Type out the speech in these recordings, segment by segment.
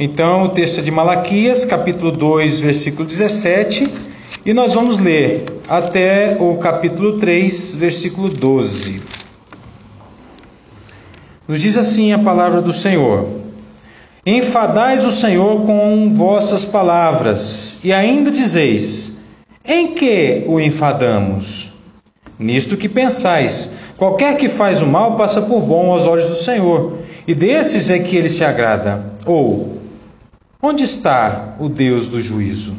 Então, o texto é de Malaquias, capítulo 2, versículo 17, e nós vamos ler até o capítulo 3, versículo 12. Nos diz assim a palavra do Senhor: Enfadais o Senhor com vossas palavras, e ainda dizeis: Em que o enfadamos? Nisto que pensais: qualquer que faz o mal passa por bom aos olhos do Senhor, e desses é que ele se agrada. Ou, onde está o Deus do juízo?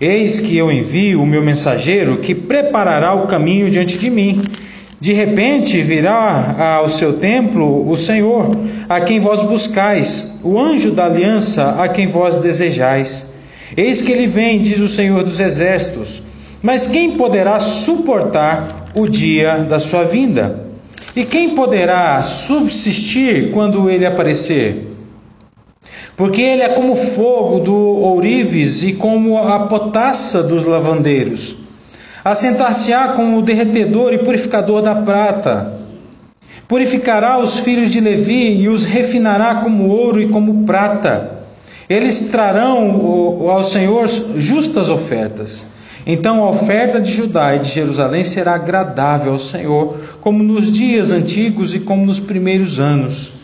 Eis que eu envio o meu mensageiro que preparará o caminho diante de mim. De repente virá ao seu templo o Senhor, a quem vós buscais, o anjo da aliança, a quem vós desejais. Eis que ele vem, diz o Senhor dos exércitos. Mas quem poderá suportar o dia da sua vinda? E quem poderá subsistir quando ele aparecer? Porque ele é como fogo do ourives e como a potassa dos lavandeiros. Assentar-se-á como o derretedor e purificador da prata. Purificará os filhos de Levi e os refinará como ouro e como prata. Eles trarão ao Senhor justas ofertas. Então a oferta de Judá e de Jerusalém será agradável ao Senhor, como nos dias antigos e como nos primeiros anos.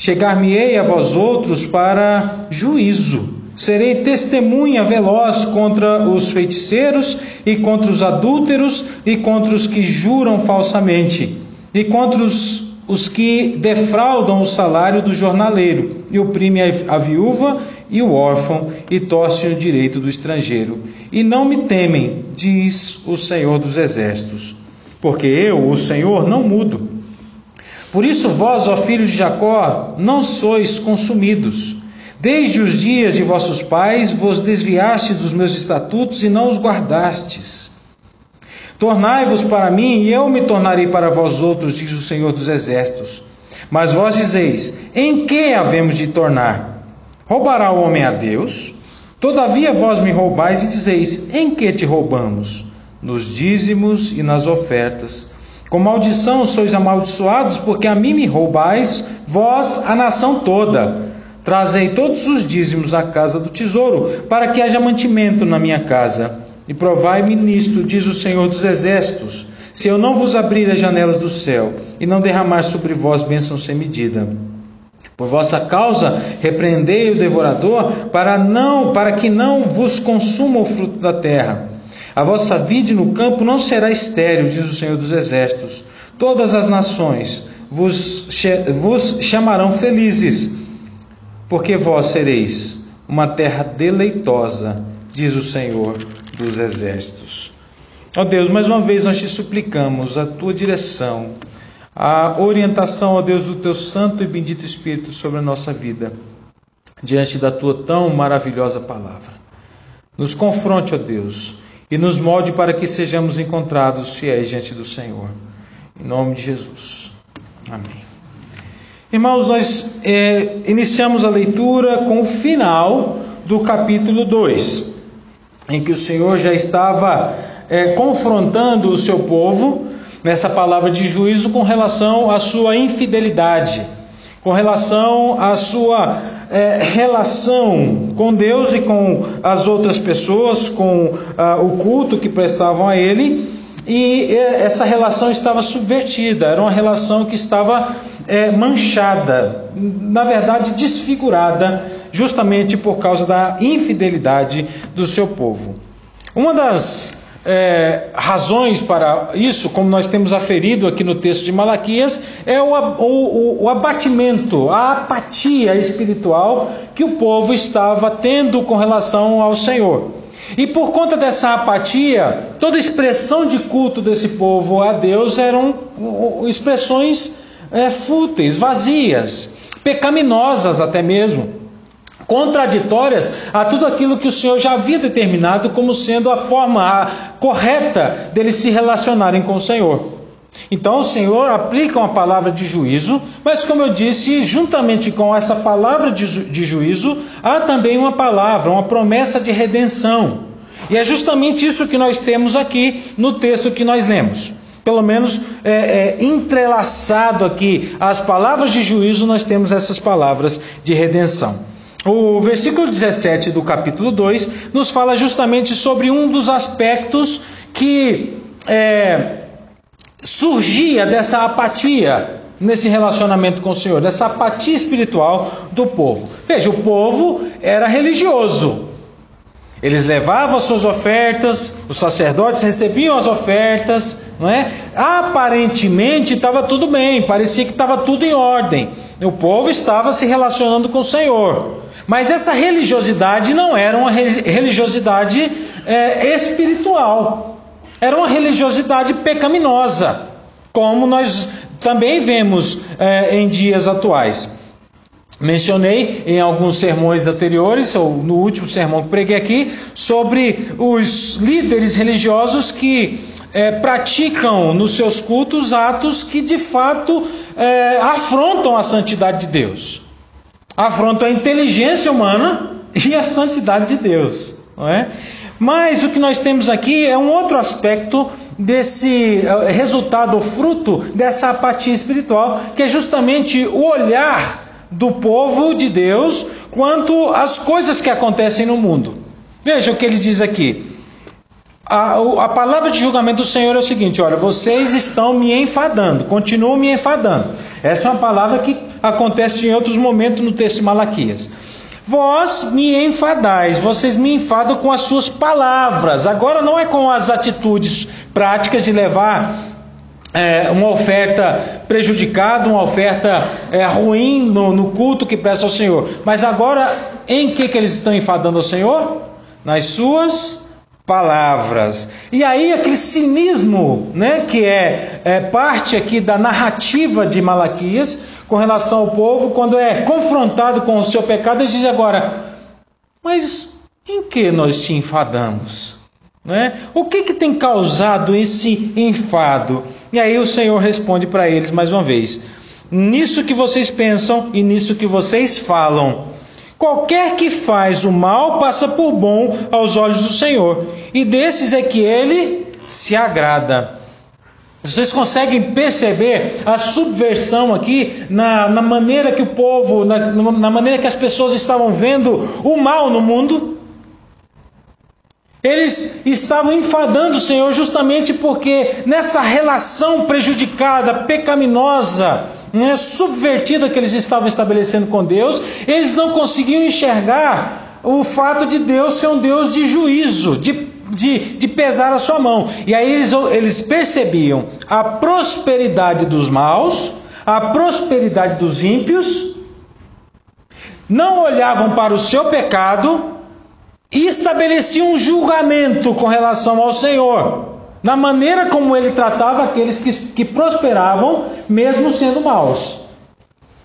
Chegar-me-ei a vós outros para juízo. Serei testemunha veloz contra os feiticeiros e contra os adúlteros e contra os que juram falsamente e contra os, os que defraudam o salário do jornaleiro e oprimem a viúva e o órfão e torcem o direito do estrangeiro. E não me temem, diz o Senhor dos Exércitos, porque eu, o Senhor, não mudo. Por isso, vós, ó filhos de Jacó, não sois consumidos. Desde os dias de vossos pais vos desviastes dos meus estatutos e não os guardastes. Tornai-vos para mim, e eu me tornarei para vós outros, diz o Senhor dos Exércitos. Mas vós dizeis: em que havemos de tornar? Roubará o homem a Deus? Todavia vós me roubais e dizeis: em que te roubamos? Nos dízimos e nas ofertas. Com maldição sois amaldiçoados, porque a mim me roubais, vós, a nação toda. Trazei todos os dízimos à casa do tesouro, para que haja mantimento na minha casa. E provai-me nisto, diz o Senhor dos Exércitos, se eu não vos abrir as janelas do céu e não derramar sobre vós bênção sem medida. Por vossa causa repreendei o devorador, para não, para que não vos consuma o fruto da terra. A vossa vide no campo não será estéril, diz o Senhor dos Exércitos. Todas as nações vos, vos chamarão felizes, porque vós sereis uma terra deleitosa, diz o Senhor dos Exércitos. Ó oh Deus, mais uma vez nós te suplicamos a tua direção, a orientação, ó Deus, do teu santo e bendito Espírito sobre a nossa vida, diante da tua tão maravilhosa palavra. Nos confronte, ó Deus e nos molde para que sejamos encontrados fiéis diante do Senhor. Em nome de Jesus. Amém. Irmãos, nós é, iniciamos a leitura com o final do capítulo 2, em que o Senhor já estava é, confrontando o seu povo nessa palavra de juízo com relação à sua infidelidade, com relação à sua é, relação com Deus e com as outras pessoas, com ah, o culto que prestavam a Ele, e é, essa relação estava subvertida, era uma relação que estava é, manchada, na verdade desfigurada, justamente por causa da infidelidade do seu povo. Uma das é, razões para isso, como nós temos aferido aqui no texto de Malaquias, é o, o, o, abatimento, a apatia espiritual que o povo estava tendo com relação ao Senhor. E por conta dessa apatia, toda expressão de culto desse povo a Deus eram expressões é, fúteis, vazias, pecaminosas até mesmo contraditórias a tudo aquilo que o Senhor já havia determinado como sendo a forma correta deles se relacionarem com o Senhor. Então o Senhor aplica uma palavra de juízo, mas como eu disse, juntamente com essa palavra de, ju de juízo, há também uma palavra, uma promessa de redenção. E é justamente isso que nós temos aqui no texto que nós lemos. Pelo menos é, é, entrelaçado aqui as palavras de juízo, nós temos essas palavras de redenção. O versículo 17 do capítulo 2 nos fala justamente sobre um dos aspectos que é, surgia dessa apatia nesse relacionamento com o Senhor, dessa apatia espiritual do povo. Veja, o povo era religioso. Eles levavam as suas ofertas, os sacerdotes recebiam as ofertas, não é? Aparentemente estava tudo bem, parecia que estava tudo em ordem. O povo estava se relacionando com o Senhor. Mas essa religiosidade não era uma religiosidade é, espiritual, era uma religiosidade pecaminosa, como nós também vemos é, em dias atuais. Mencionei em alguns sermões anteriores, ou no último sermão que preguei aqui, sobre os líderes religiosos que é, praticam nos seus cultos atos que de fato é, afrontam a santidade de Deus afrontam a inteligência humana e a santidade de Deus. Não é? Mas o que nós temos aqui é um outro aspecto desse eh, resultado, fruto dessa apatia espiritual, que é justamente o olhar do povo de Deus quanto às coisas que acontecem no mundo. Veja o que ele diz aqui. A, a palavra de julgamento do Senhor é o seguinte: olha, vocês estão me enfadando, continuam me enfadando. Essa é uma palavra que acontece em outros momentos no texto de Malaquias. Vós me enfadais, vocês me enfadam com as suas palavras. Agora não é com as atitudes práticas de levar é, uma oferta prejudicada, uma oferta é, ruim no, no, culto que presta ao Senhor. Mas agora, em que, que eles estão enfadando ao Senhor? Nas suas palavras. E aí aquele cinismo, né, que é, é parte aqui da narrativa de Malaquias com relação ao povo, quando é confrontado com o seu pecado, ele diz agora: mas em que nós te enfadamos? Né? O que, que tem causado esse enfado? E aí o Senhor responde para eles mais uma vez: nisso que vocês pensam e nisso que vocês falam. Qualquer que faz o mal passa por bom aos olhos do Senhor, e desses é que ele se agrada. Vocês conseguem perceber a subversão aqui na, na maneira que o povo, na, na maneira que as pessoas estavam vendo o mal no mundo? Eles estavam enfadando o Senhor justamente porque nessa relação prejudicada, pecaminosa, né, subvertida que eles estavam estabelecendo com Deus, eles não conseguiam enxergar o fato de Deus ser um Deus de juízo, de, de, de pesar a sua mão. E aí eles, eles percebiam a prosperidade dos maus, a prosperidade dos ímpios, não olhavam para o seu pecado e estabeleciam um julgamento com relação ao Senhor na maneira como ele tratava aqueles que, que prosperavam, mesmo sendo maus.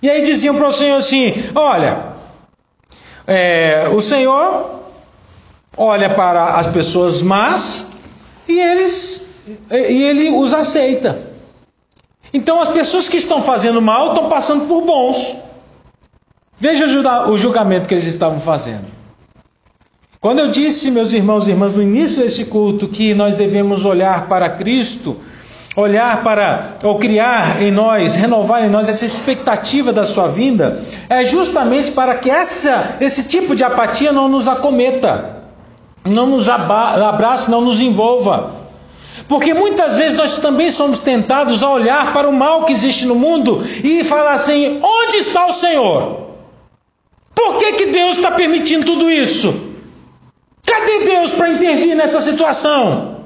E aí diziam para o Senhor assim: Olha, é, o Senhor olha para as pessoas más e eles e ele os aceita. Então as pessoas que estão fazendo mal estão passando por bons. Veja o julgamento que eles estavam fazendo. Quando eu disse, meus irmãos e irmãs, no início desse culto, que nós devemos olhar para Cristo, olhar para, ou criar em nós, renovar em nós essa expectativa da sua vinda, é justamente para que essa, esse tipo de apatia não nos acometa, não nos abrace, não nos envolva. Porque muitas vezes nós também somos tentados a olhar para o mal que existe no mundo e falar assim: onde está o Senhor? Por que, que Deus está permitindo tudo isso? Cadê Deus para intervir nessa situação?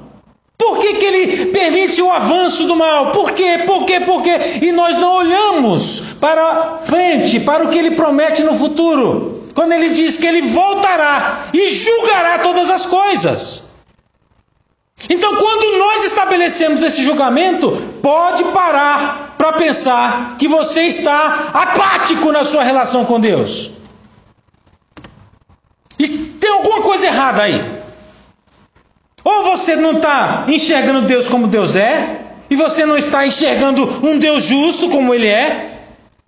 Por que, que ele permite o avanço do mal? Por quê? Por quê? Por quê? E nós não olhamos para frente, para o que ele promete no futuro. Quando ele diz que ele voltará e julgará todas as coisas. Então, quando nós estabelecemos esse julgamento, pode parar para pensar que você está apático na sua relação com Deus. Tem alguma coisa errada aí. Ou você não está enxergando Deus como Deus é, e você não está enxergando um Deus justo como Ele é,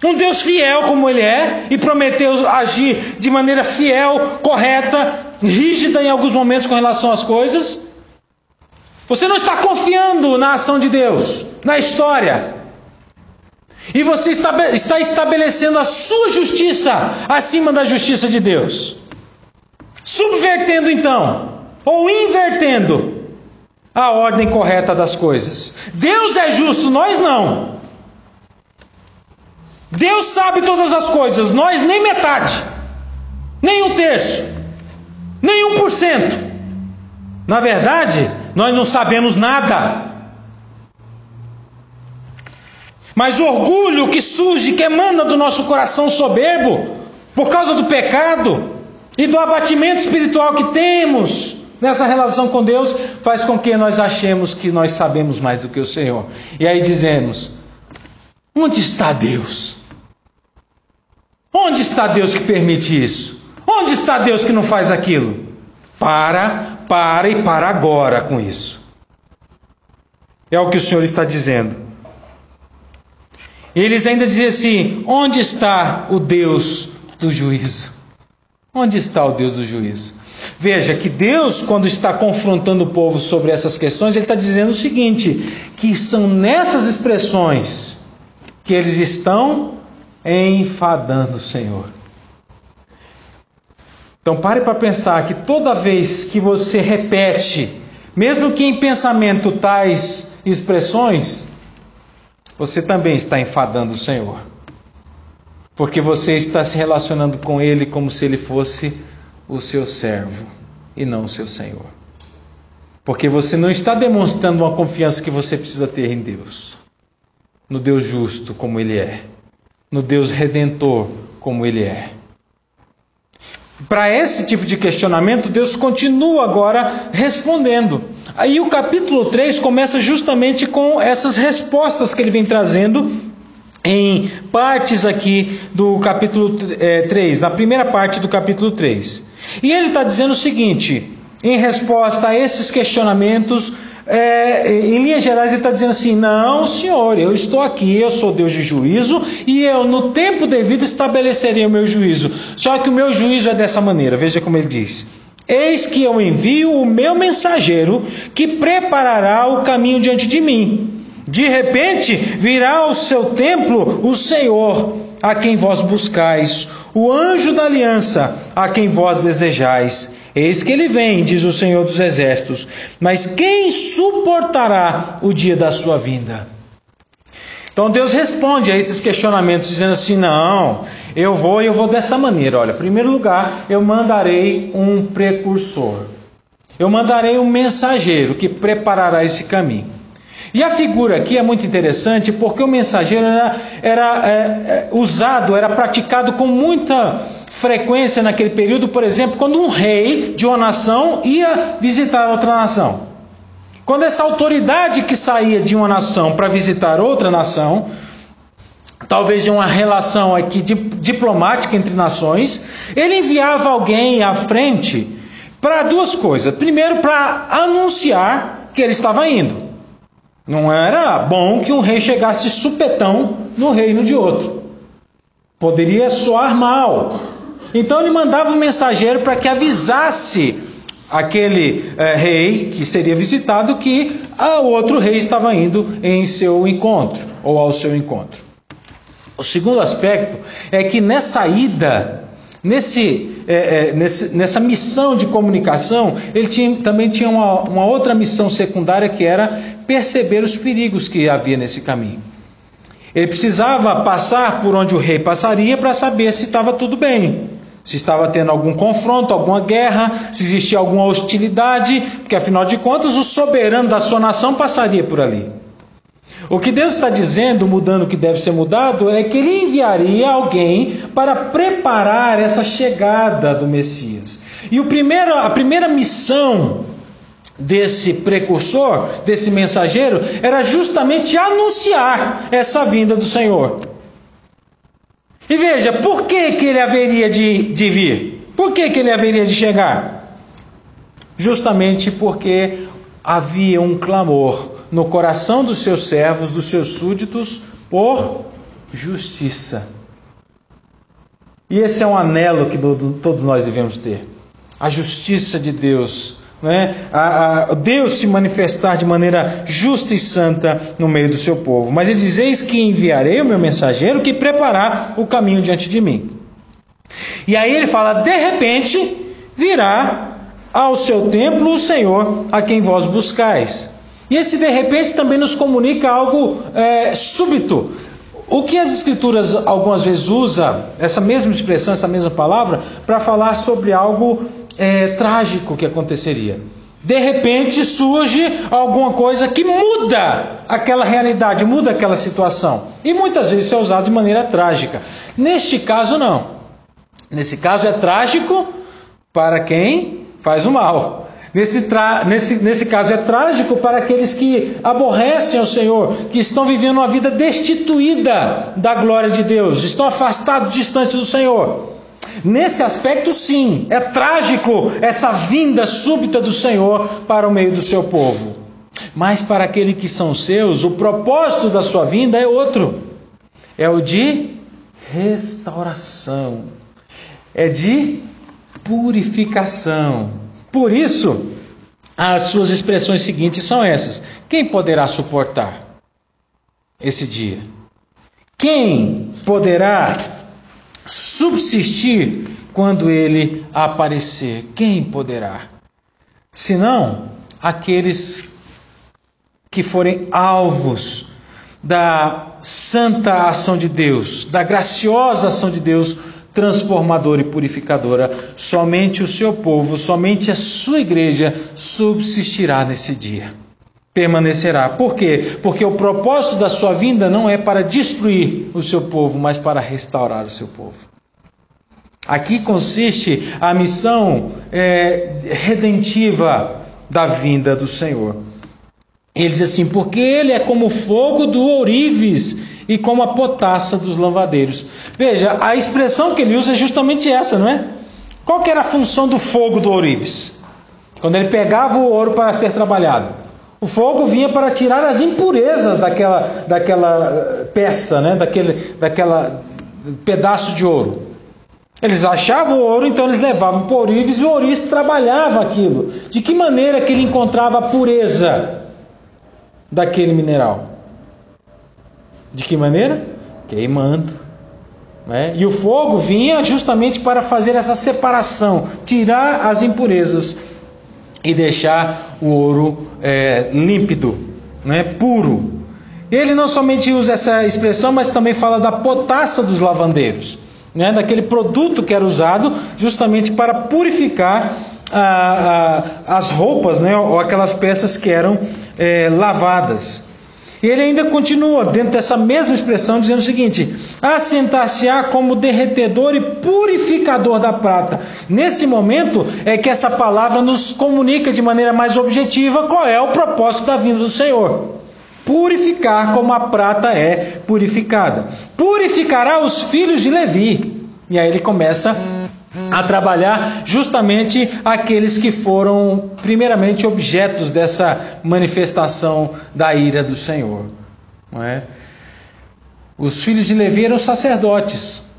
um Deus fiel como Ele é, e prometeu agir de maneira fiel, correta, rígida em alguns momentos com relação às coisas. Você não está confiando na ação de Deus, na história. E você está estabelecendo a sua justiça acima da justiça de Deus. Subvertendo então, ou invertendo a ordem correta das coisas. Deus é justo, nós não. Deus sabe todas as coisas, nós nem metade, nem um terço, nem um por cento. Na verdade, nós não sabemos nada. Mas o orgulho que surge, que emana do nosso coração soberbo, por causa do pecado e do abatimento espiritual que temos nessa relação com Deus, faz com que nós achemos que nós sabemos mais do que o Senhor. E aí dizemos: onde está Deus? Onde está Deus que permite isso? Onde está Deus que não faz aquilo? Para, para e para agora com isso. É o que o Senhor está dizendo. Eles ainda dizem assim: onde está o Deus do juízo? Onde está o Deus do juízo? Veja que Deus, quando está confrontando o povo sobre essas questões, Ele está dizendo o seguinte: que são nessas expressões que eles estão enfadando o Senhor. Então pare para pensar que toda vez que você repete, mesmo que em pensamento, tais expressões, você também está enfadando o Senhor. Porque você está se relacionando com Ele como se Ele fosse o seu servo e não o seu Senhor. Porque você não está demonstrando uma confiança que você precisa ter em Deus, no Deus justo como Ele é no Deus redentor como Ele é. Para esse tipo de questionamento, Deus continua agora respondendo. Aí o capítulo 3 começa justamente com essas respostas que ele vem trazendo em partes aqui do capítulo é, 3, na primeira parte do capítulo 3. E ele está dizendo o seguinte, em resposta a esses questionamentos, é, em linhas gerais, ele está dizendo assim: não, senhor, eu estou aqui, eu sou Deus de juízo, e eu, no tempo devido, estabelecerei o meu juízo. Só que o meu juízo é dessa maneira, veja como ele diz: Eis que eu envio o meu mensageiro, que preparará o caminho diante de mim. De repente virá ao seu templo o Senhor, a quem vós buscais, o anjo da aliança, a quem vós desejais. Eis que ele vem, diz o Senhor dos Exércitos, mas quem suportará o dia da sua vinda? Então Deus responde a esses questionamentos, dizendo assim: não, eu vou e eu vou dessa maneira. Olha, em primeiro lugar, eu mandarei um precursor, eu mandarei um mensageiro que preparará esse caminho. E a figura aqui é muito interessante porque o mensageiro era, era é, é, usado, era praticado com muita frequência naquele período, por exemplo, quando um rei de uma nação ia visitar outra nação. Quando essa autoridade que saía de uma nação para visitar outra nação, talvez de uma relação aqui diplomática entre nações, ele enviava alguém à frente para duas coisas. Primeiro, para anunciar que ele estava indo. Não era bom que um rei chegasse supetão no reino de outro. Poderia soar mal. Então ele mandava um mensageiro para que avisasse aquele é, rei que seria visitado que o outro rei estava indo em seu encontro ou ao seu encontro. O segundo aspecto é que nessa ida, nesse, é, é, nesse nessa missão de comunicação, ele tinha, também tinha uma, uma outra missão secundária que era perceber os perigos que havia nesse caminho. Ele precisava passar por onde o rei passaria para saber se estava tudo bem, se estava tendo algum confronto, alguma guerra, se existia alguma hostilidade, porque afinal de contas o soberano da sua nação passaria por ali. O que Deus está dizendo, mudando o que deve ser mudado, é que Ele enviaria alguém para preparar essa chegada do Messias. E o primeiro, a primeira missão desse precursor, desse mensageiro, era justamente anunciar essa vinda do Senhor. E veja, por que, que ele haveria de, de vir? Por que, que ele haveria de chegar? Justamente porque havia um clamor no coração dos seus servos, dos seus súditos, por justiça. E esse é um anelo que todos nós devemos ter. A justiça de Deus né, a, a, Deus se manifestar de maneira justa e santa no meio do seu povo. Mas ele diz: Eis que enviarei o meu mensageiro que preparar o caminho diante de mim. E aí ele fala: de repente virá ao seu templo o Senhor a quem vós buscais. E esse de repente também nos comunica algo é, súbito. O que as Escrituras algumas vezes usa essa mesma expressão, essa mesma palavra, para falar sobre algo é, trágico que aconteceria. De repente surge alguma coisa que muda aquela realidade, muda aquela situação. E muitas vezes é usado de maneira trágica. Neste caso, não. Nesse caso, é trágico para quem faz o mal. Nesse, nesse, nesse caso é trágico para aqueles que aborrecem o Senhor, que estão vivendo uma vida destituída da glória de Deus, estão afastados, distantes do Senhor. Nesse aspecto, sim, é trágico essa vinda súbita do Senhor para o meio do seu povo. Mas para aqueles que são seus, o propósito da sua vinda é outro: é o de restauração, é de purificação. Por isso, as suas expressões seguintes são essas: Quem poderá suportar esse dia? Quem poderá subsistir quando ele aparecer? Quem poderá? Senão, aqueles que forem alvos da santa ação de Deus, da graciosa ação de Deus transformadora e purificadora, somente o seu povo, somente a sua igreja subsistirá nesse dia. Permanecerá. Por quê? Porque o propósito da sua vinda não é para destruir o seu povo, mas para restaurar o seu povo. Aqui consiste a missão é, redentiva da vinda do Senhor. Ele diz assim: porque ele é como o fogo do ourives e como a potassa dos lavadeiros. Veja, a expressão que ele usa é justamente essa, não é? Qual que era a função do fogo do ourives? Quando ele pegava o ouro para ser trabalhado. O fogo vinha para tirar as impurezas daquela, daquela eh, peça, né? daquele daquela pedaço de ouro. Eles achavam o ouro, então eles levavam para o ourives e o ourives trabalhava aquilo. De que maneira que ele encontrava a pureza daquele mineral? De que maneira? Queimando. Né? E o fogo vinha justamente para fazer essa separação, tirar as impurezas e deixar o ouro é, límpido, né? puro. Ele não somente usa essa expressão, mas também fala da potassa dos lavandeiros, né? daquele produto que era usado justamente para purificar a, a, as roupas, né? ou aquelas peças que eram é, lavadas. E ele ainda continua, dentro dessa mesma expressão, dizendo o seguinte: assentar-se-á como derretedor e purificador da prata. Nesse momento é que essa palavra nos comunica de maneira mais objetiva qual é o propósito da vinda do Senhor. Purificar como a prata é purificada. Purificará os filhos de Levi. E aí ele começa a trabalhar justamente aqueles que foram, primeiramente, objetos dessa manifestação da ira do Senhor. Não é? Os filhos de Levi eram sacerdotes.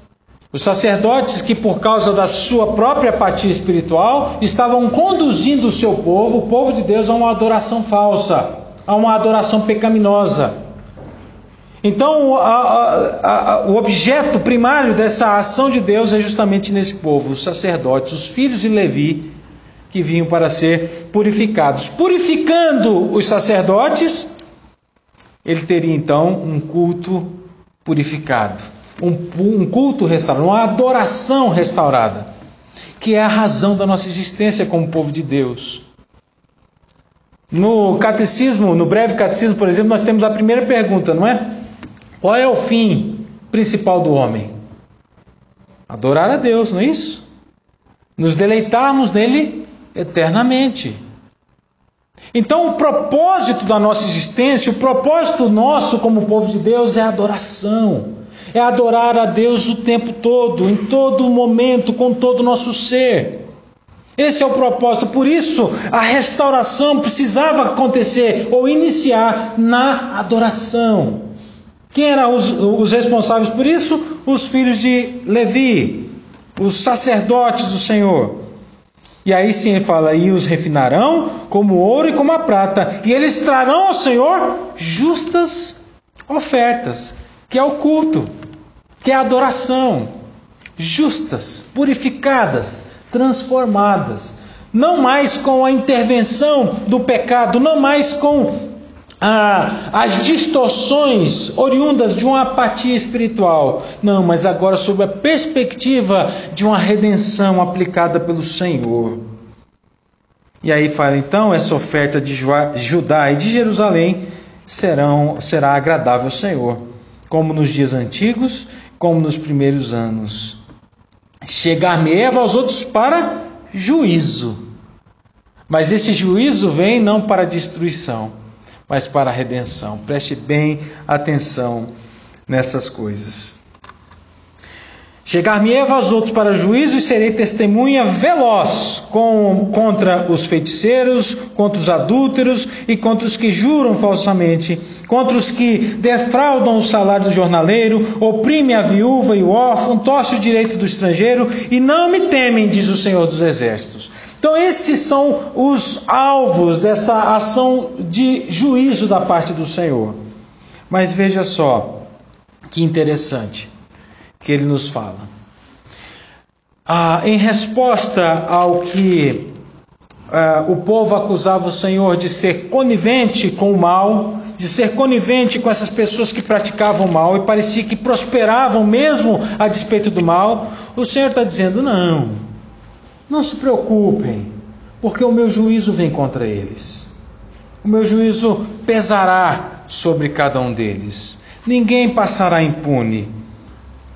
Os sacerdotes que, por causa da sua própria apatia espiritual, estavam conduzindo o seu povo, o povo de Deus, a uma adoração falsa, a uma adoração pecaminosa. Então, a, a, a, o objeto primário dessa ação de Deus é justamente nesse povo, os sacerdotes, os filhos de Levi, que vinham para ser purificados. Purificando os sacerdotes, ele teria então um culto purificado, um, um culto restaurado, uma adoração restaurada, que é a razão da nossa existência como povo de Deus. No catecismo, no breve catecismo, por exemplo, nós temos a primeira pergunta, não é? Qual é o fim principal do homem? Adorar a Deus, não é isso? Nos deleitarmos nele eternamente. Então, o propósito da nossa existência, o propósito nosso como povo de Deus é a adoração. É adorar a Deus o tempo todo, em todo momento, com todo o nosso ser. Esse é o propósito, por isso a restauração precisava acontecer ou iniciar na adoração. Quem eram os, os responsáveis por isso? Os filhos de Levi, os sacerdotes do Senhor. E aí sim ele fala: e os refinarão como ouro e como a prata, e eles trarão ao Senhor justas ofertas, que é o culto, que é a adoração, justas, purificadas, transformadas, não mais com a intervenção do pecado, não mais com ah, as distorções oriundas de uma apatia espiritual. Não, mas agora sob a perspectiva de uma redenção aplicada pelo Senhor. E aí fala então, essa oferta de Judá e de Jerusalém serão, será agradável ao Senhor, como nos dias antigos, como nos primeiros anos. Chegar-me aos outros para juízo. Mas esse juízo vem não para destruição mas para a redenção. Preste bem atenção nessas coisas. Chegar-me-ei aos outros para juízo e serei testemunha veloz com, contra os feiticeiros, contra os adúlteros e contra os que juram falsamente, contra os que defraudam o salário do jornaleiro, oprimem a viúva e o órfão, torcem o direito do estrangeiro e não me temem, diz o Senhor dos Exércitos. Então, esses são os alvos dessa ação de juízo da parte do Senhor. Mas veja só que interessante que ele nos fala. Ah, em resposta ao que ah, o povo acusava o Senhor de ser conivente com o mal, de ser conivente com essas pessoas que praticavam mal e parecia que prosperavam mesmo a despeito do mal, o Senhor está dizendo: não não se preocupem, porque o meu juízo vem contra eles. O meu juízo pesará sobre cada um deles. Ninguém passará impune.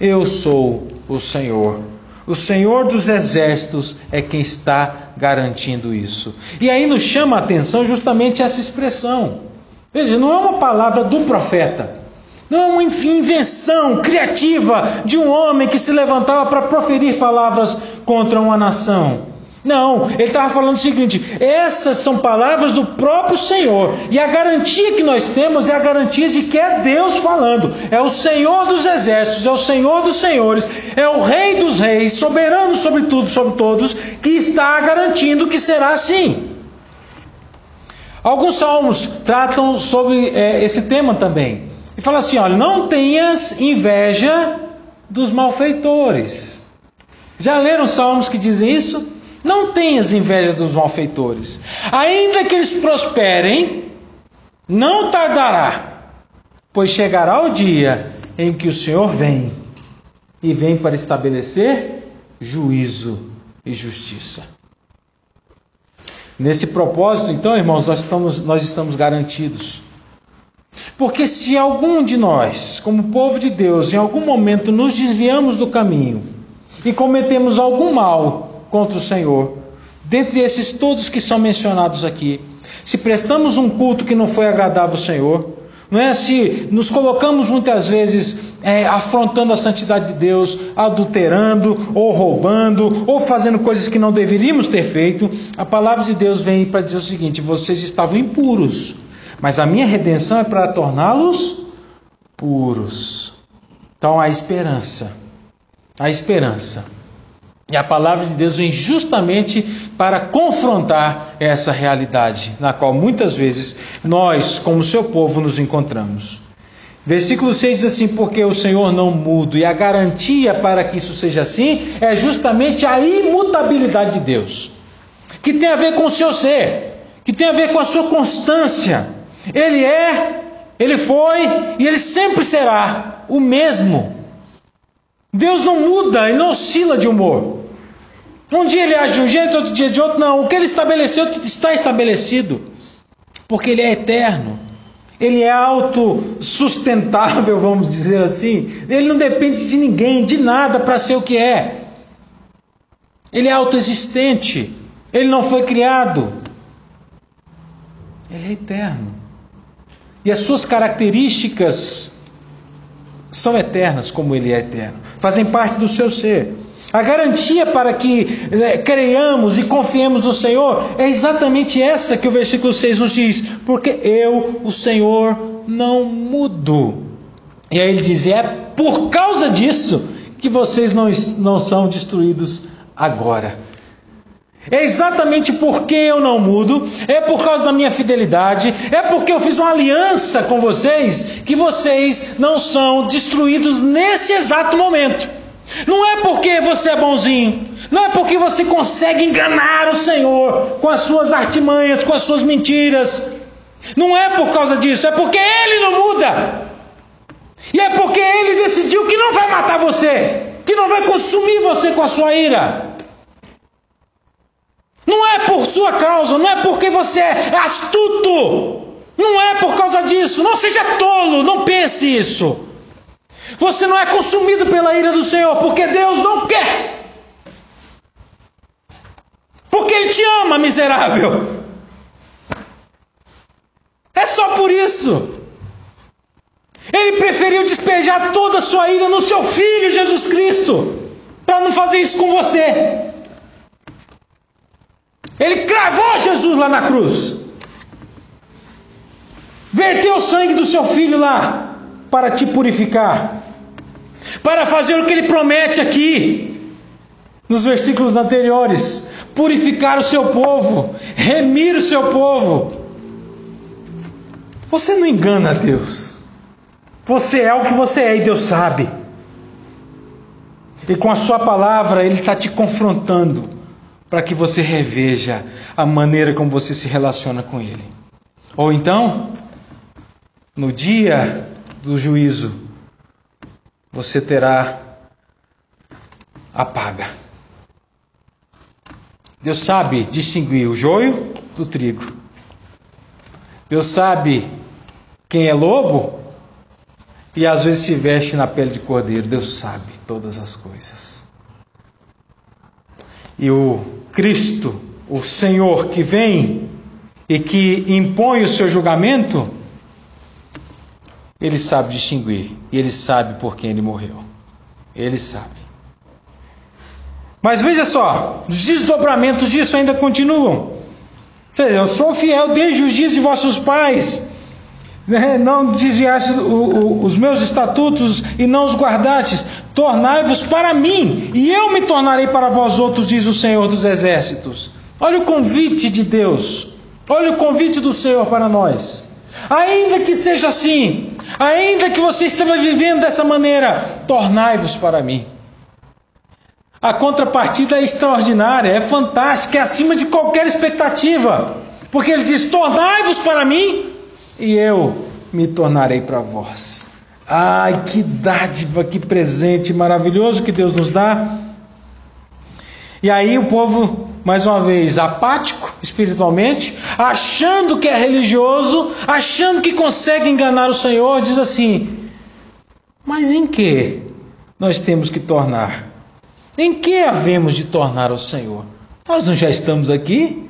Eu sou o Senhor. O Senhor dos exércitos é quem está garantindo isso. E aí nos chama a atenção justamente essa expressão. Veja, não é uma palavra do profeta. Não é uma invenção criativa de um homem que se levantava para proferir palavras contra uma nação. Não, ele estava falando o seguinte: essas são palavras do próprio Senhor, e a garantia que nós temos é a garantia de que é Deus falando, é o Senhor dos exércitos, é o Senhor dos senhores, é o Rei dos reis, soberano sobre tudo, sobre todos, que está garantindo que será assim. Alguns salmos tratam sobre é, esse tema também. E fala assim: olha, não tenhas inveja dos malfeitores. Já leram salmos que dizem isso? Não tenhas inveja dos malfeitores. Ainda que eles prosperem, não tardará, pois chegará o dia em que o Senhor vem e vem para estabelecer juízo e justiça. Nesse propósito, então, irmãos, nós estamos, nós estamos garantidos. Porque se algum de nós, como povo de Deus, em algum momento nos desviamos do caminho e cometemos algum mal contra o Senhor, dentre esses todos que são mencionados aqui, se prestamos um culto que não foi agradável ao Senhor, não é? Se nos colocamos muitas vezes é, afrontando a santidade de Deus, adulterando, ou roubando, ou fazendo coisas que não deveríamos ter feito, a palavra de Deus vem para dizer o seguinte: vocês estavam impuros mas a minha redenção é para torná-los puros. Então há esperança. Há esperança. E a palavra de Deus vem justamente para confrontar essa realidade, na qual muitas vezes nós, como seu povo, nos encontramos. Versículo 6 diz assim: Porque o Senhor não muda, e a garantia para que isso seja assim é justamente a imutabilidade de Deus, que tem a ver com o seu ser, que tem a ver com a sua constância, ele é, ele foi e ele sempre será o mesmo. Deus não muda, ele não oscila de humor. Um dia ele age de um jeito, outro dia de outro. Não, o que ele estabeleceu está estabelecido. Porque ele é eterno. Ele é autossustentável, vamos dizer assim. Ele não depende de ninguém, de nada para ser o que é. Ele é autoexistente. Ele não foi criado. Ele é eterno. E as suas características são eternas, como ele é eterno, fazem parte do seu ser. A garantia para que né, creiamos e confiemos no Senhor é exatamente essa que o versículo 6 nos diz: porque eu, o Senhor, não mudo. E aí ele diz: é por causa disso que vocês não, não são destruídos agora. É exatamente porque eu não mudo, é por causa da minha fidelidade, é porque eu fiz uma aliança com vocês que vocês não são destruídos nesse exato momento. Não é porque você é bonzinho, não é porque você consegue enganar o Senhor com as suas artimanhas, com as suas mentiras. Não é por causa disso, é porque Ele não muda. E é porque Ele decidiu que não vai matar você, que não vai consumir você com a sua ira. Não é por sua causa, não é porque você é astuto. Não é por causa disso. Não seja tolo, não pense isso. Você não é consumido pela ira do Senhor, porque Deus não quer. Porque Ele te ama, miserável. É só por isso. Ele preferiu despejar toda a sua ira no seu filho Jesus Cristo, para não fazer isso com você. Ele cravou Jesus lá na cruz. Verteu o sangue do seu filho lá para te purificar. Para fazer o que ele promete aqui nos versículos anteriores: purificar o seu povo, remir o seu povo. Você não engana Deus. Você é o que você é e Deus sabe. E com a sua palavra, Ele está te confrontando para que você reveja a maneira como você se relaciona com Ele. Ou então, no dia do juízo, você terá a paga. Deus sabe distinguir o joio do trigo. Deus sabe quem é lobo e às vezes se veste na pele de cordeiro. Deus sabe todas as coisas. E o Cristo, o Senhor que vem e que impõe o seu julgamento, ele sabe distinguir e ele sabe por quem ele morreu. Ele sabe. Mas veja só, os desdobramentos disso ainda continuam. Eu sou fiel desde os dias de vossos pais. Né? Não desviaste os meus estatutos e não os guardastes tornai-vos para mim, e eu me tornarei para vós outros, diz o Senhor dos Exércitos. Olha o convite de Deus, olha o convite do Senhor para nós. Ainda que seja assim, ainda que você esteja vivendo dessa maneira, tornai-vos para mim. A contrapartida é extraordinária, é fantástica, é acima de qualquer expectativa, porque ele diz: tornai-vos para mim, e eu me tornarei para vós. Ai, que dádiva, que presente maravilhoso que Deus nos dá. E aí o povo, mais uma vez, apático espiritualmente, achando que é religioso, achando que consegue enganar o Senhor, diz assim: Mas em que nós temos que tornar? Em que havemos de tornar ao Senhor? Nós não já estamos aqui?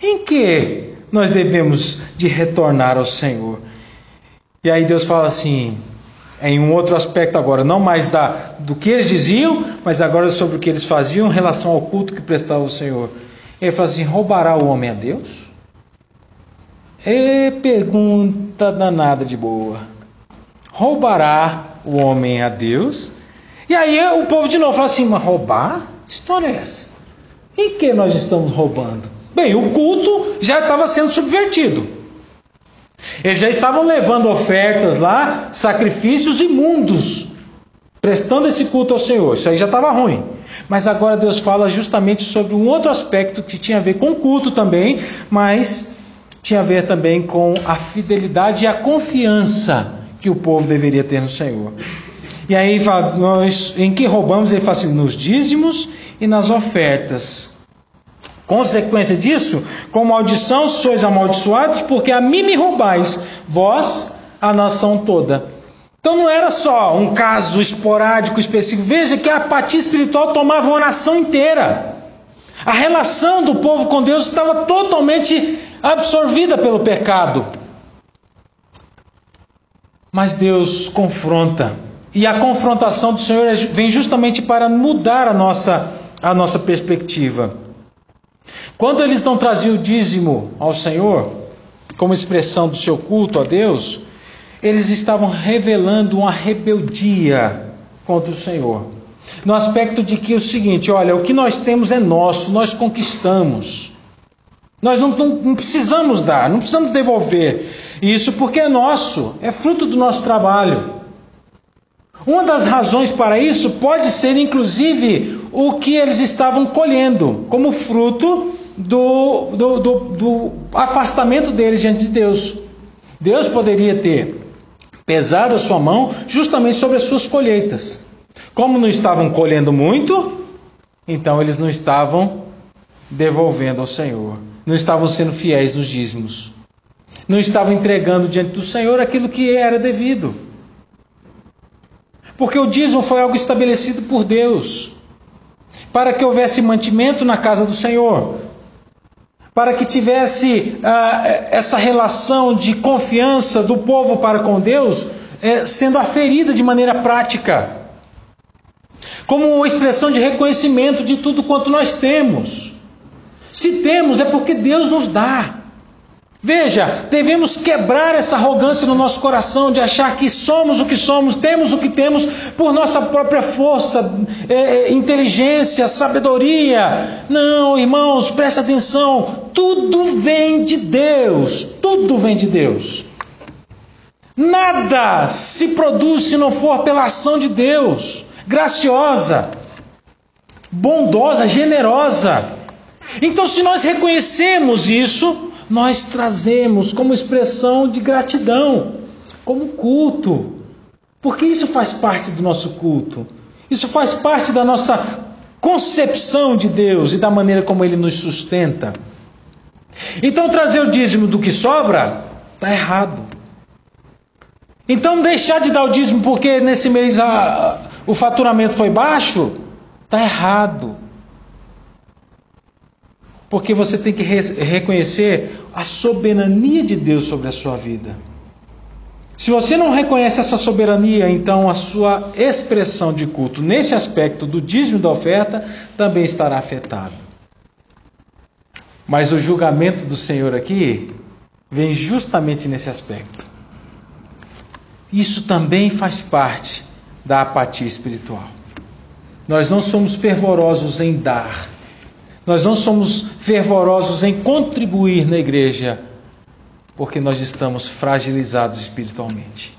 Em que nós devemos de retornar ao Senhor? E aí Deus fala assim: em um outro aspecto agora, não mais da, do que eles diziam, mas agora sobre o que eles faziam em relação ao culto que prestava o Senhor. Ele fala assim: roubará o homem a Deus? É pergunta danada de boa. Roubará o homem a Deus? E aí o povo de novo fala assim: mas roubar? Que história é essa? Em que nós estamos roubando? Bem, o culto já estava sendo subvertido. Eles já estavam levando ofertas lá, sacrifícios imundos, prestando esse culto ao Senhor. Isso aí já estava ruim. Mas agora Deus fala justamente sobre um outro aspecto que tinha a ver com culto também, mas tinha a ver também com a fidelidade e a confiança que o povo deveria ter no Senhor. E aí, nós, em que roubamos? Ele fala assim: nos dízimos e nas ofertas. Consequência disso, com maldição sois amaldiçoados, porque a mim me roubais, vós, a nação toda. Então não era só um caso esporádico, específico. Veja que a apatia espiritual tomava uma nação inteira. A relação do povo com Deus estava totalmente absorvida pelo pecado. Mas Deus confronta. E a confrontação do Senhor vem justamente para mudar a nossa, a nossa perspectiva. Quando eles não traziam o dízimo ao Senhor, como expressão do seu culto a Deus, eles estavam revelando uma rebeldia contra o Senhor. No aspecto de que é o seguinte: olha, o que nós temos é nosso, nós conquistamos. Nós não, não, não precisamos dar, não precisamos devolver isso porque é nosso, é fruto do nosso trabalho. Uma das razões para isso pode ser, inclusive, o que eles estavam colhendo, como fruto do, do, do, do afastamento deles diante de Deus. Deus poderia ter pesado a sua mão justamente sobre as suas colheitas. Como não estavam colhendo muito, então eles não estavam devolvendo ao Senhor, não estavam sendo fiéis nos dízimos, não estavam entregando diante do Senhor aquilo que era devido. Porque o dízimo foi algo estabelecido por Deus, para que houvesse mantimento na casa do Senhor, para que tivesse ah, essa relação de confiança do povo para com Deus eh, sendo aferida de maneira prática, como expressão de reconhecimento de tudo quanto nós temos. Se temos, é porque Deus nos dá. Veja, devemos quebrar essa arrogância no nosso coração de achar que somos o que somos, temos o que temos por nossa própria força, é, é, inteligência, sabedoria. Não, irmãos, preste atenção: tudo vem de Deus, tudo vem de Deus. Nada se produz se não for pela ação de Deus, graciosa, bondosa, generosa. Então, se nós reconhecemos isso, nós trazemos como expressão de gratidão, como culto, porque isso faz parte do nosso culto, isso faz parte da nossa concepção de Deus e da maneira como Ele nos sustenta. Então, trazer o dízimo do que sobra está errado. Então, deixar de dar o dízimo porque nesse mês a, a, o faturamento foi baixo está errado. Porque você tem que re reconhecer a soberania de Deus sobre a sua vida. Se você não reconhece essa soberania, então a sua expressão de culto nesse aspecto do dízimo da oferta também estará afetado. Mas o julgamento do Senhor aqui vem justamente nesse aspecto. Isso também faz parte da apatia espiritual. Nós não somos fervorosos em dar, nós não somos fervorosos em contribuir na igreja, porque nós estamos fragilizados espiritualmente.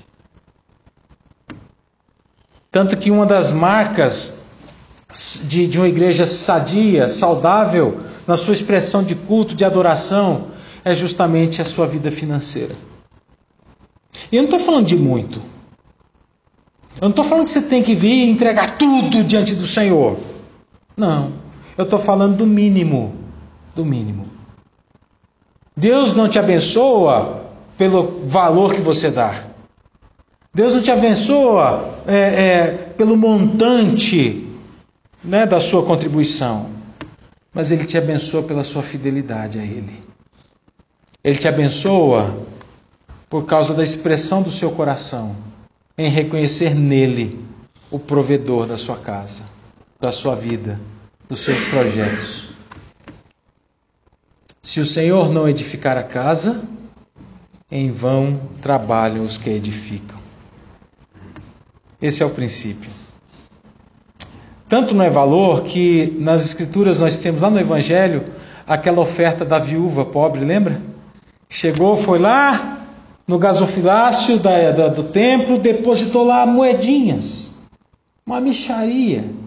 Tanto que uma das marcas de, de uma igreja sadia, saudável, na sua expressão de culto, de adoração, é justamente a sua vida financeira. E eu não estou falando de muito. Eu não estou falando que você tem que vir e entregar tudo diante do Senhor. Não. Eu estou falando do mínimo. Do mínimo. Deus não te abençoa pelo valor que você dá. Deus não te abençoa é, é, pelo montante né, da sua contribuição. Mas Ele te abençoa pela sua fidelidade a Ele. Ele te abençoa por causa da expressão do seu coração em reconhecer nele o provedor da sua casa, da sua vida dos seus projetos. Se o Senhor não edificar a casa, em vão trabalham os que edificam. Esse é o princípio. Tanto não é valor que nas Escrituras nós temos lá no Evangelho aquela oferta da viúva pobre, lembra? Chegou, foi lá no gasofilácio da, da, do templo, depositou lá moedinhas, uma micharia.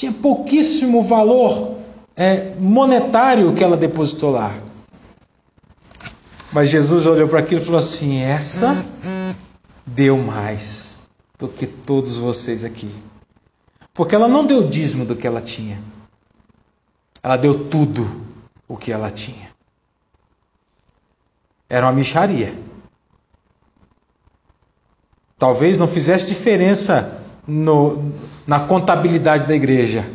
Tinha pouquíssimo valor é, monetário que ela depositou lá. Mas Jesus olhou para aquilo e falou assim: essa deu mais do que todos vocês aqui. Porque ela não deu dízimo do que ela tinha. Ela deu tudo o que ela tinha. Era uma micharia. Talvez não fizesse diferença no, na contabilidade da igreja.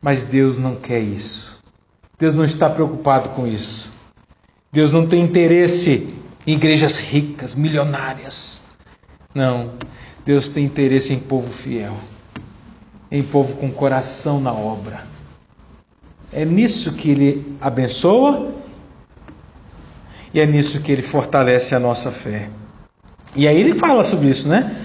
Mas Deus não quer isso. Deus não está preocupado com isso. Deus não tem interesse em igrejas ricas, milionárias. Não. Deus tem interesse em povo fiel, em povo com coração na obra. É nisso que Ele abençoa e é nisso que Ele fortalece a nossa fé. E aí ele fala sobre isso, né?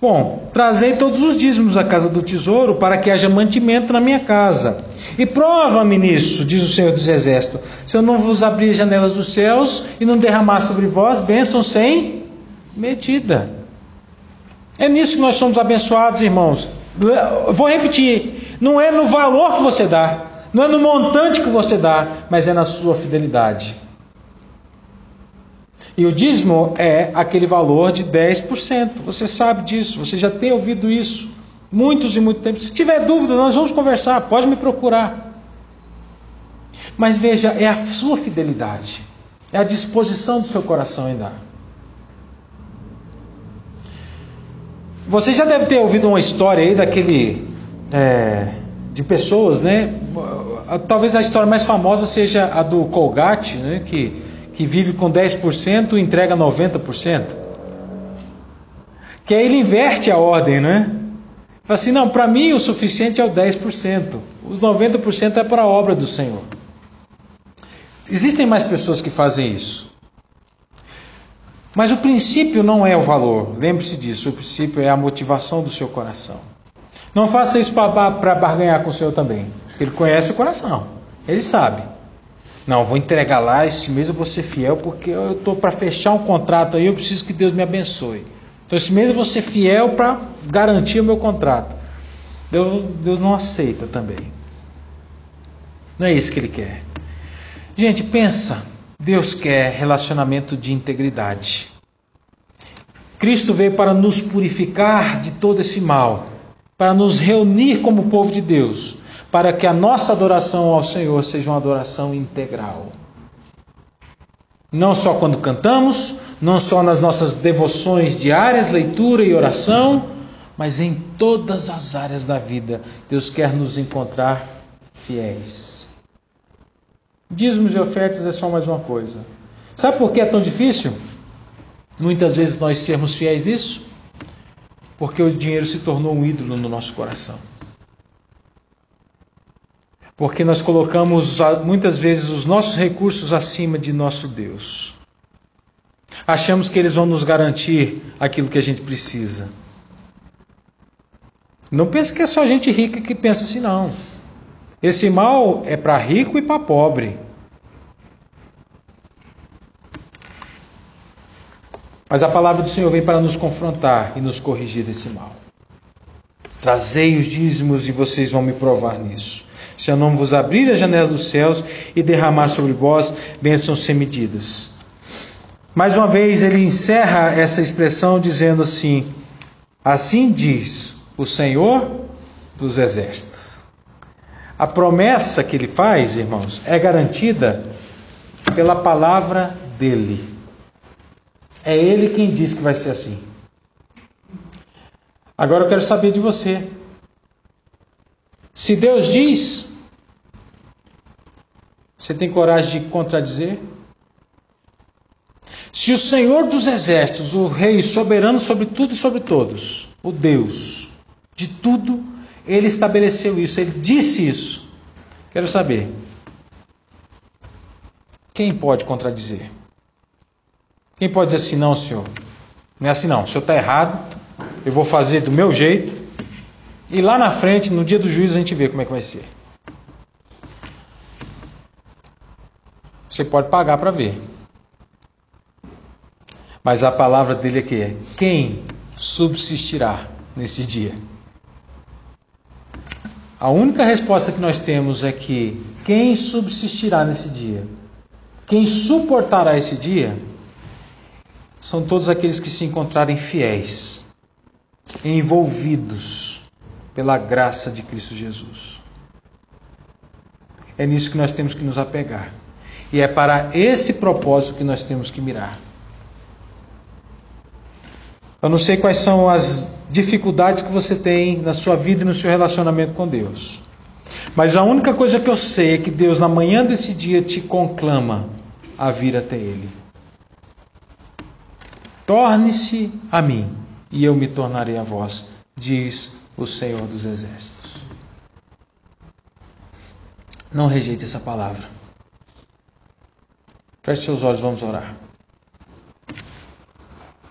Bom, trazei todos os dízimos à casa do tesouro para que haja mantimento na minha casa. E prova-me nisso, diz o Senhor dos Exércitos, se eu não vos abrir as janelas dos céus e não derramar sobre vós bênção sem medida. É nisso que nós somos abençoados, irmãos. Vou repetir: não é no valor que você dá, não é no montante que você dá, mas é na sua fidelidade. E o dízimo é aquele valor de 10%. Você sabe disso, você já tem ouvido isso muitos e muito tempo. Se tiver dúvida, nós vamos conversar, pode me procurar. Mas veja, é a sua fidelidade, é a disposição do seu coração em dar. Você já deve ter ouvido uma história aí daquele. É, de pessoas, né? Talvez a história mais famosa seja a do Colgate, né? Que que vive com 10% e entrega 90%. Que aí ele inverte a ordem, né? Fala assim: não, para mim o suficiente é o 10%, os 90% é para a obra do Senhor. Existem mais pessoas que fazem isso. Mas o princípio não é o valor, lembre-se disso, o princípio é a motivação do seu coração. Não faça isso para barganhar com o Senhor também, ele conhece o coração, ele sabe. Não, vou entregar lá, esse mês eu vou ser fiel, porque eu estou para fechar um contrato aí, eu preciso que Deus me abençoe. Então esse mês eu vou ser fiel para garantir o meu contrato. Deus, Deus não aceita também. Não é isso que Ele quer. Gente, pensa, Deus quer relacionamento de integridade. Cristo veio para nos purificar de todo esse mal, para nos reunir como povo de Deus para que a nossa adoração ao Senhor seja uma adoração integral. Não só quando cantamos, não só nas nossas devoções diárias, leitura e oração, mas em todas as áreas da vida. Deus quer nos encontrar fiéis. Dízimos e ofertas é só mais uma coisa. Sabe por que é tão difícil? Muitas vezes nós sermos fiéis nisso? Porque o dinheiro se tornou um ídolo no nosso coração. Porque nós colocamos muitas vezes os nossos recursos acima de nosso Deus. Achamos que eles vão nos garantir aquilo que a gente precisa. Não pense que é só gente rica que pensa assim, não. Esse mal é para rico e para pobre. Mas a palavra do Senhor vem para nos confrontar e nos corrigir desse mal. Trazei os dízimos e vocês vão me provar nisso se eu não vos abrir as janelas dos céus e derramar sobre vós bênçãos sem medidas. Mais uma vez ele encerra essa expressão dizendo assim: Assim diz o Senhor dos exércitos. A promessa que ele faz, irmãos, é garantida pela palavra dele. É ele quem diz que vai ser assim. Agora eu quero saber de você. Se Deus diz, você tem coragem de contradizer? Se o Senhor dos Exércitos, o Rei soberano sobre tudo e sobre todos, o Deus de tudo, ele estabeleceu isso, ele disse isso. Quero saber. Quem pode contradizer? Quem pode dizer assim, não, senhor? Não é assim, não. O senhor está errado, eu vou fazer do meu jeito, e lá na frente, no dia do juízo, a gente vê como é que vai ser. Você pode pagar para ver. Mas a palavra dele é: quem subsistirá neste dia? A única resposta que nós temos é que quem subsistirá nesse dia, quem suportará esse dia, são todos aqueles que se encontrarem fiéis, envolvidos pela graça de Cristo Jesus. É nisso que nós temos que nos apegar. E é para esse propósito que nós temos que mirar. Eu não sei quais são as dificuldades que você tem na sua vida e no seu relacionamento com Deus. Mas a única coisa que eu sei é que Deus, na manhã desse dia, te conclama a vir até Ele. Torne-se a mim, e eu me tornarei a vós, diz o Senhor dos Exércitos. Não rejeite essa palavra. Feche seus olhos, vamos orar.